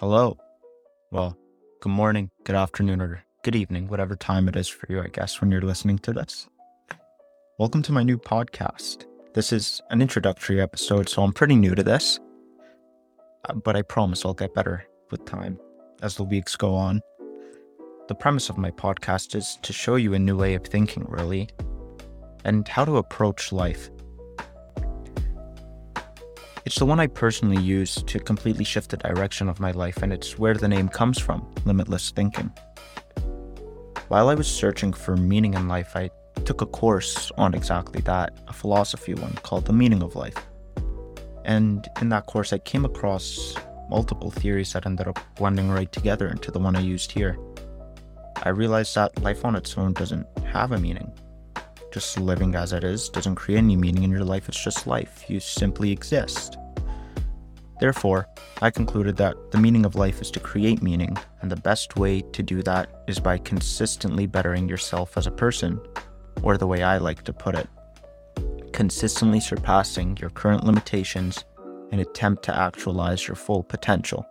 Hello. Well, good morning, good afternoon, or good evening, whatever time it is for you, I guess, when you're listening to this. Welcome to my new podcast. This is an introductory episode, so I'm pretty new to this, uh, but I promise I'll get better with time as the weeks go on. The premise of my podcast is to show you a new way of thinking, really, and how to approach life. It's the one I personally use to completely shift the direction of my life, and it's where the name comes from limitless thinking. While I was searching for meaning in life, I took a course on exactly that, a philosophy one called The Meaning of Life. And in that course, I came across multiple theories that ended up blending right together into the one I used here. I realized that life on its own doesn't have a meaning. Just living as it is doesn't create any meaning in your life, it's just life. You simply exist. Therefore, I concluded that the meaning of life is to create meaning, and the best way to do that is by consistently bettering yourself as a person, or the way I like to put it, consistently surpassing your current limitations and attempt to actualize your full potential.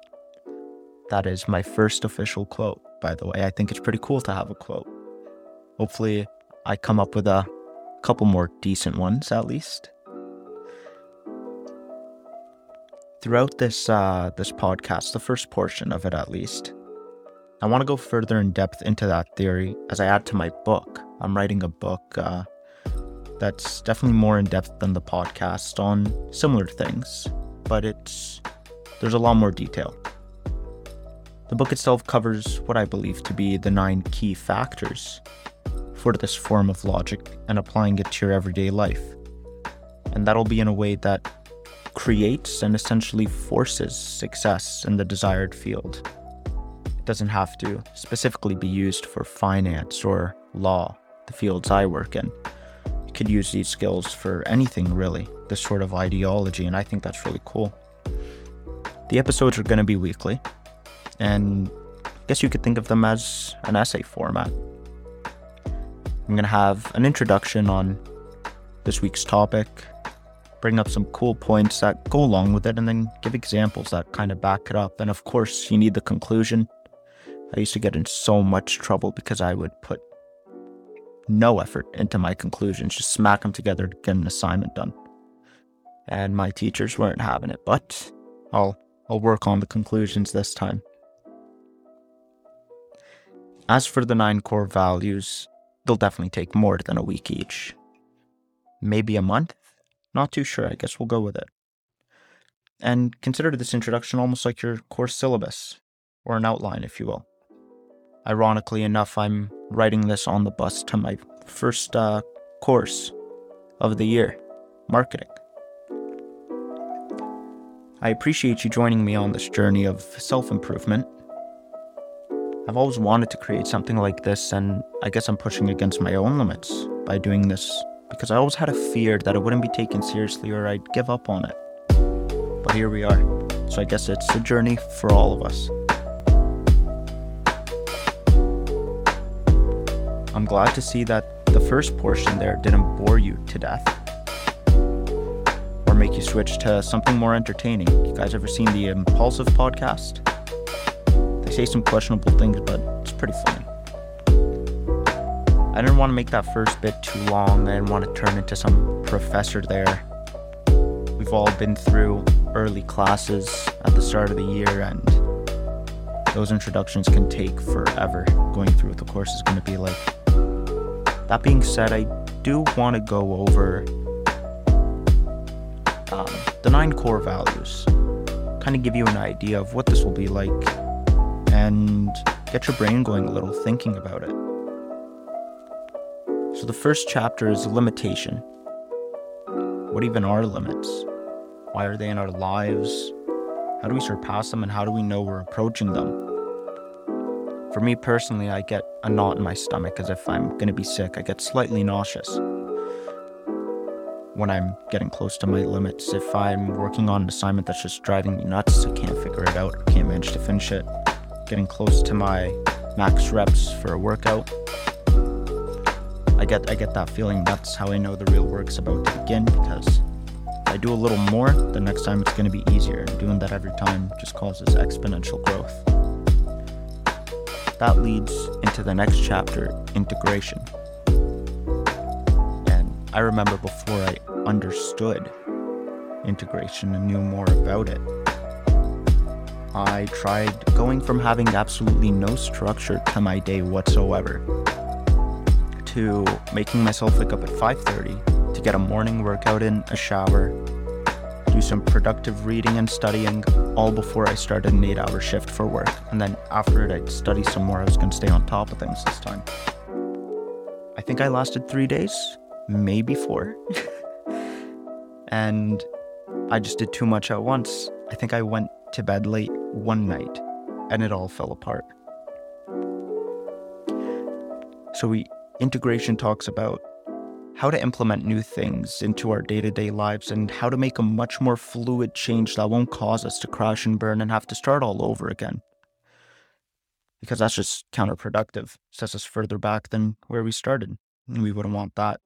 That is my first official quote, by the way. I think it's pretty cool to have a quote. Hopefully, I come up with a couple more decent ones at least. Throughout this uh, this podcast, the first portion of it at least, I want to go further in depth into that theory as I add to my book. I'm writing a book uh, that's definitely more in depth than the podcast on similar things, but it's there's a lot more detail. The book itself covers what I believe to be the nine key factors this form of logic and applying it to your everyday life. And that'll be in a way that creates and essentially forces success in the desired field. It doesn't have to specifically be used for finance or law, the fields I work in. You could use these skills for anything really, this sort of ideology, and I think that's really cool. The episodes are going to be weekly, and I guess you could think of them as an essay format. I'm going to have an introduction on this week's topic, bring up some cool points that go along with it, and then give examples that kind of back it up. And of course, you need the conclusion. I used to get in so much trouble because I would put no effort into my conclusions, just smack them together to get an assignment done. And my teachers weren't having it, but I'll I'll work on the conclusions this time. As for the nine core values, they'll definitely take more than a week each. Maybe a month? Not too sure. I guess we'll go with it. And consider this introduction almost like your course syllabus, or an outline, if you will. Ironically enough, I'm writing this on the bus to my first uh, course of the year marketing. I appreciate you joining me on this journey of self improvement I've always wanted to create something like this, and I guess I'm pushing against my own limits by doing this because I always had a fear that it wouldn't be taken seriously or I'd give up on it. But here we are. So I guess it's a journey for all of us. I'm glad to see that the first portion there didn't bore you to death or make you switch to something more entertaining. You guys ever seen the Impaulsive podcast? Say some questionable things, but it's pretty funny. I didn't want to make that first bit too long. I didn't want to turn into some professor there. We've all been through early classes at the start of the year, and those introductions can take forever going through what the course is going to be like. That being said, I do want to go over um, the nine core values, kind of give you an idea of what this will be like and get your brain going a little thinking about it. So, the first chapter is limitation. What even are limits? Why are they in our lives? How do we surpass them and how do we know we're approaching them? For me personally, I get a knot in my stomach as if I'm going to be sick. I get slightly nauseous when I'm getting close to my limits. If I'm working on an assignment that's just driving me nuts, I can't figure it out, I can't manage to finish it getting close to my max reps for a workout. I get I get that feeling. That's how I know the real work's about to begin because I do a little more, the next time it's going to be easier. Doing that every time just causes exponential growth. That leads into the next chapter integration. And I remember before I understood integration and knew more about it, I tried going from having absolutely no structure to my day whatsoever to making myself wake up at 5:30 to get a morning workout in, a shower, do some productive reading and studying, all before I started an 8-hour shift for work. And then after it I'd study some more. I was going to stay on top of things this time. I think I lasted 3 days, maybe 4. and I just did too much at once. I think I went to bed late one night and it all fell apart. So we integration talks about how to implement new things into our day-to-day lives and how to make a much more fluid change that won't cause us to crash and burn and have to start all over again. Because that's just counterproductive. Sets us further back than where we started. And we wouldn't want that.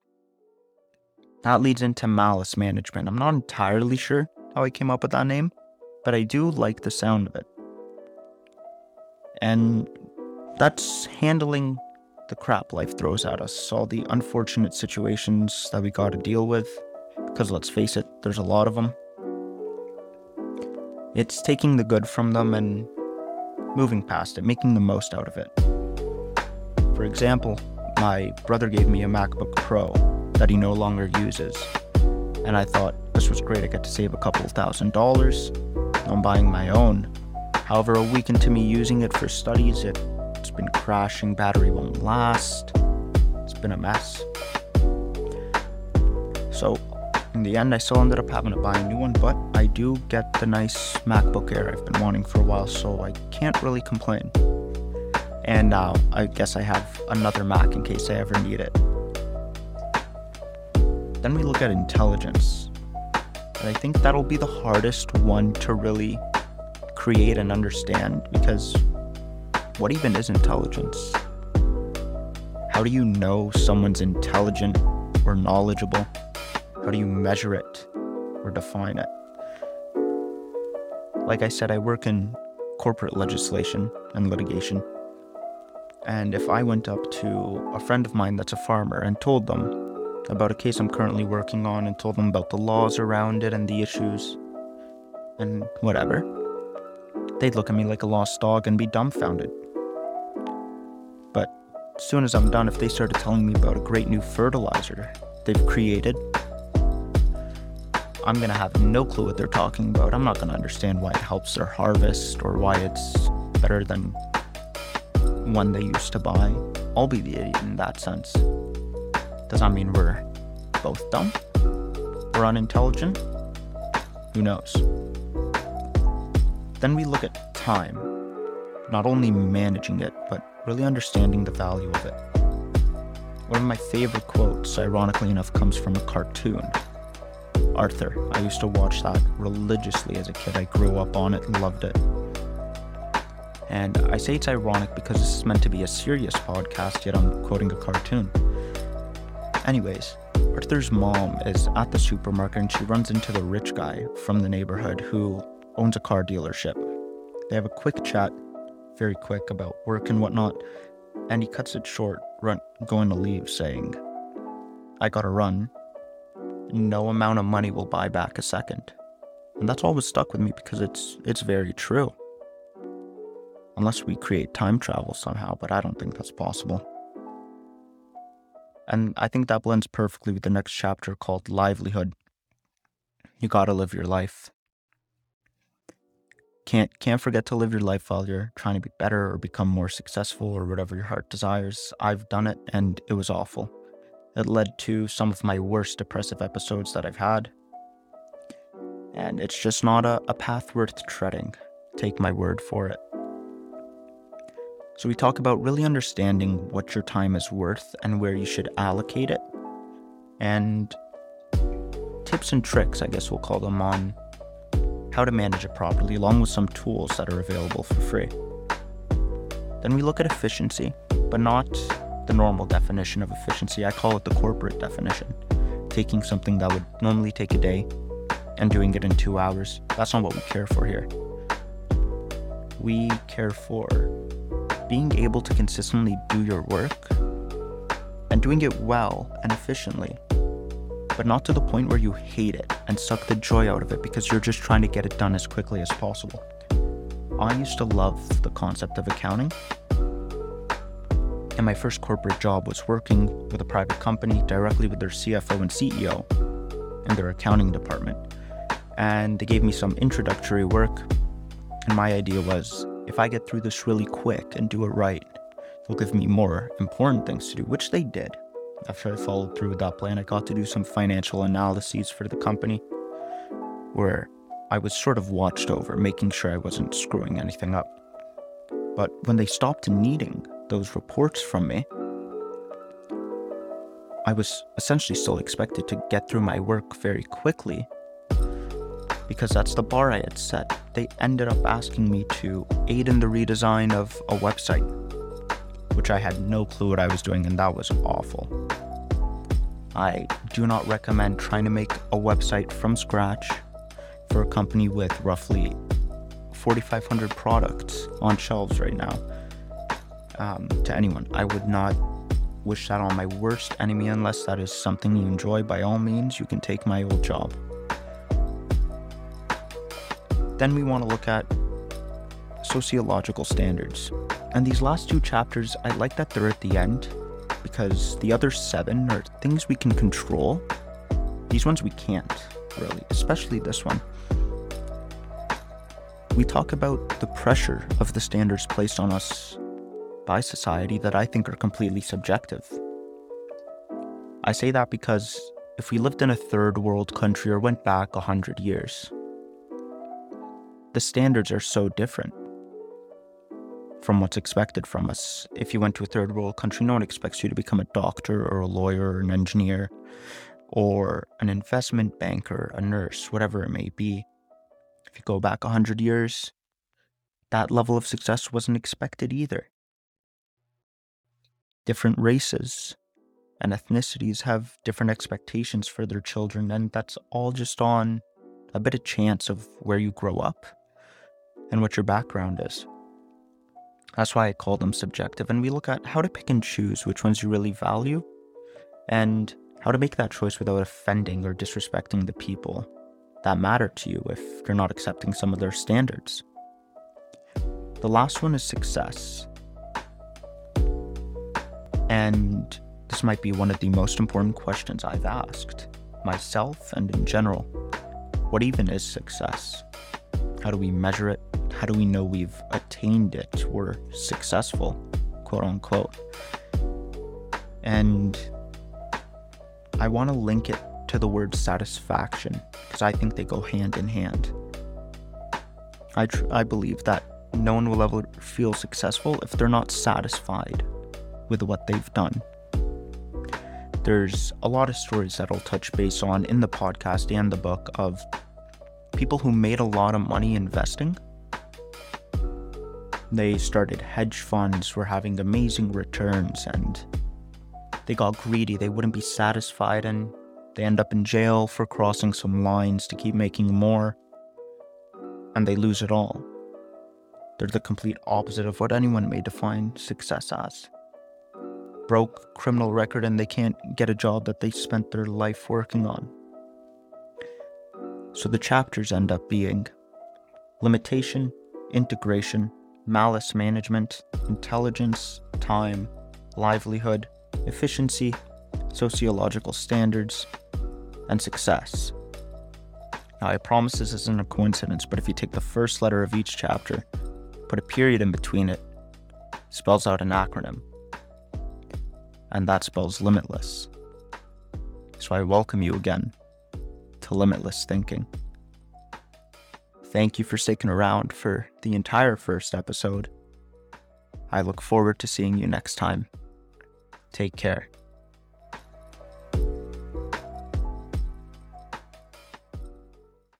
That leads into malice management. I'm not entirely sure how I came up with that name, but I do like the sound of it. And that's handling the crap life throws at us, all the unfortunate situations that we gotta deal with. Because let's face it, there's a lot of them. It's taking the good from them and moving past it, making the most out of it. For example, my brother gave me a MacBook Pro that he no longer uses. And I thought this was great. I get to save a couple thousand dollars. I'm buying my own. However, a week into me using it for studies, it, it's been crashing, battery won't last. It's been a mess. So, in the end, I still ended up having to buy a new one, but I do get the nice MacBook Air I've been wanting for a while, so I can't really complain. And now I guess I have another Mac in case I ever need it. Then we look at intelligence. And I think that'll be the hardest one to really create and understand because what even is intelligence? How do you know someone's intelligent or knowledgeable? How do you measure it or define it? Like I said, I work in corporate legislation and litigation. And if I went up to a friend of mine that's a farmer and told them about a case I'm currently working on and told them about the laws around it and the issues and whatever, they'd look at me like a lost dog and be dumbfounded. But as soon as I'm done, if they started telling me about a great new fertilizer they've created, I'm gonna have no clue what they're talking about. I'm not gonna understand why it helps their harvest or why it's better than one they used to buy. I'll be the idiot in that sense. Does that mean we're both dumb? We're unintelligent? Who knows? Then we look at time. Not only managing it, but really understanding the value of it. One of my favorite quotes, ironically enough, comes from a cartoon. Arthur. I used to watch that religiously as a kid. I grew up on it and loved it. And I say it's ironic because this is meant to be a serious podcast, yet I'm quoting a cartoon. Anyways, Arthur's mom is at the supermarket and she runs into the rich guy from the neighborhood who owns a car dealership. They have a quick chat, very quick, about work and whatnot, and he cuts it short, run, going to leave, saying, I gotta run. No amount of money will buy back a second. And that's always stuck with me because it's it's very true. Unless we create time travel somehow, but I don't think that's possible. And I think that blends perfectly with the next chapter called Livelihood. You gotta live your life. Can't can't forget to live your life while you're trying to be better or become more successful or whatever your heart desires. I've done it and it was awful. It led to some of my worst depressive episodes that I've had. And it's just not a, a path worth treading. Take my word for it. So, we talk about really understanding what your time is worth and where you should allocate it, and tips and tricks, I guess we'll call them, on how to manage it properly, along with some tools that are available for free. Then we look at efficiency, but not the normal definition of efficiency. I call it the corporate definition. Taking something that would normally take a day and doing it in two hours. That's not what we care for here. We care for being able to consistently do your work and doing it well and efficiently, but not to the point where you hate it and suck the joy out of it because you're just trying to get it done as quickly as possible. I used to love the concept of accounting. And my first corporate job was working with a private company directly with their CFO and CEO in their accounting department. And they gave me some introductory work. And my idea was if I get through this really quick and do it right, they'll give me more important things to do, which they did. After I followed through with that plan, I got to do some financial analyses for the company where I was sort of watched over, making sure I wasn't screwing anything up. But when they stopped needing those reports from me, I was essentially still expected to get through my work very quickly because that's the bar I had set. They ended up asking me to aid in the redesign of a website, which I had no clue what I was doing, and that was awful. I do not recommend trying to make a website from scratch for a company with roughly 4,500 products on shelves right now um, to anyone. I would not wish that on my worst enemy unless that is something you enjoy. By all means, you can take my old job. Then we want to look at sociological standards. And these last two chapters, I like that they're at the end because the other seven are things we can control. These ones we can't, really, especially this one. We talk about the pressure of the standards placed on us by society that I think are completely subjective. I say that because if we lived in a third world country or went back a hundred years, the standards are so different from what's expected from us. If you went to a third world country, no one expects you to become a doctor or a lawyer or an engineer or an investment banker, a nurse, whatever it may be. If you go back 100 years, that level of success wasn't expected either. Different races and ethnicities have different expectations for their children, and that's all just on a bit of chance of where you grow up and what your background is. That's why I call them subjective. And we look at how to pick and choose which ones you really value and how to make that choice without offending or disrespecting the people that matter to you if you're not accepting some of their standards. The last one is success. And this might be one of the most important questions I've asked myself and in general. What even is success? How do we measure it? How do we know we've attained it? We're successful, quote unquote. And I want to link it to the word satisfaction because I think they go hand in hand. I, tr- I believe that no one will ever feel successful if they're not satisfied with what they've done. There's a lot of stories that I'll touch base on in the podcast and the book of people who made a lot of money investing they started hedge funds, were having amazing returns, and they got greedy. They wouldn't be satisfied, and they end up in jail for crossing some lines to keep making more, and they lose it all. They're the complete opposite of what anyone may define success as. Broke criminal record, and they can't get a job that they spent their life working on. So the chapters end up being limitation, integration, malice management, intelligence, time, livelihood, efficiency, sociological standards, and success. Now, I promise this isn't a coincidence, but if you take the first letter of each chapter, put a period in between it, spells out an acronym. And that spells limitless. So I welcome you again to limitless thinking. Thank you for sticking around for the entire first episode. I look forward to seeing you next time. Take care.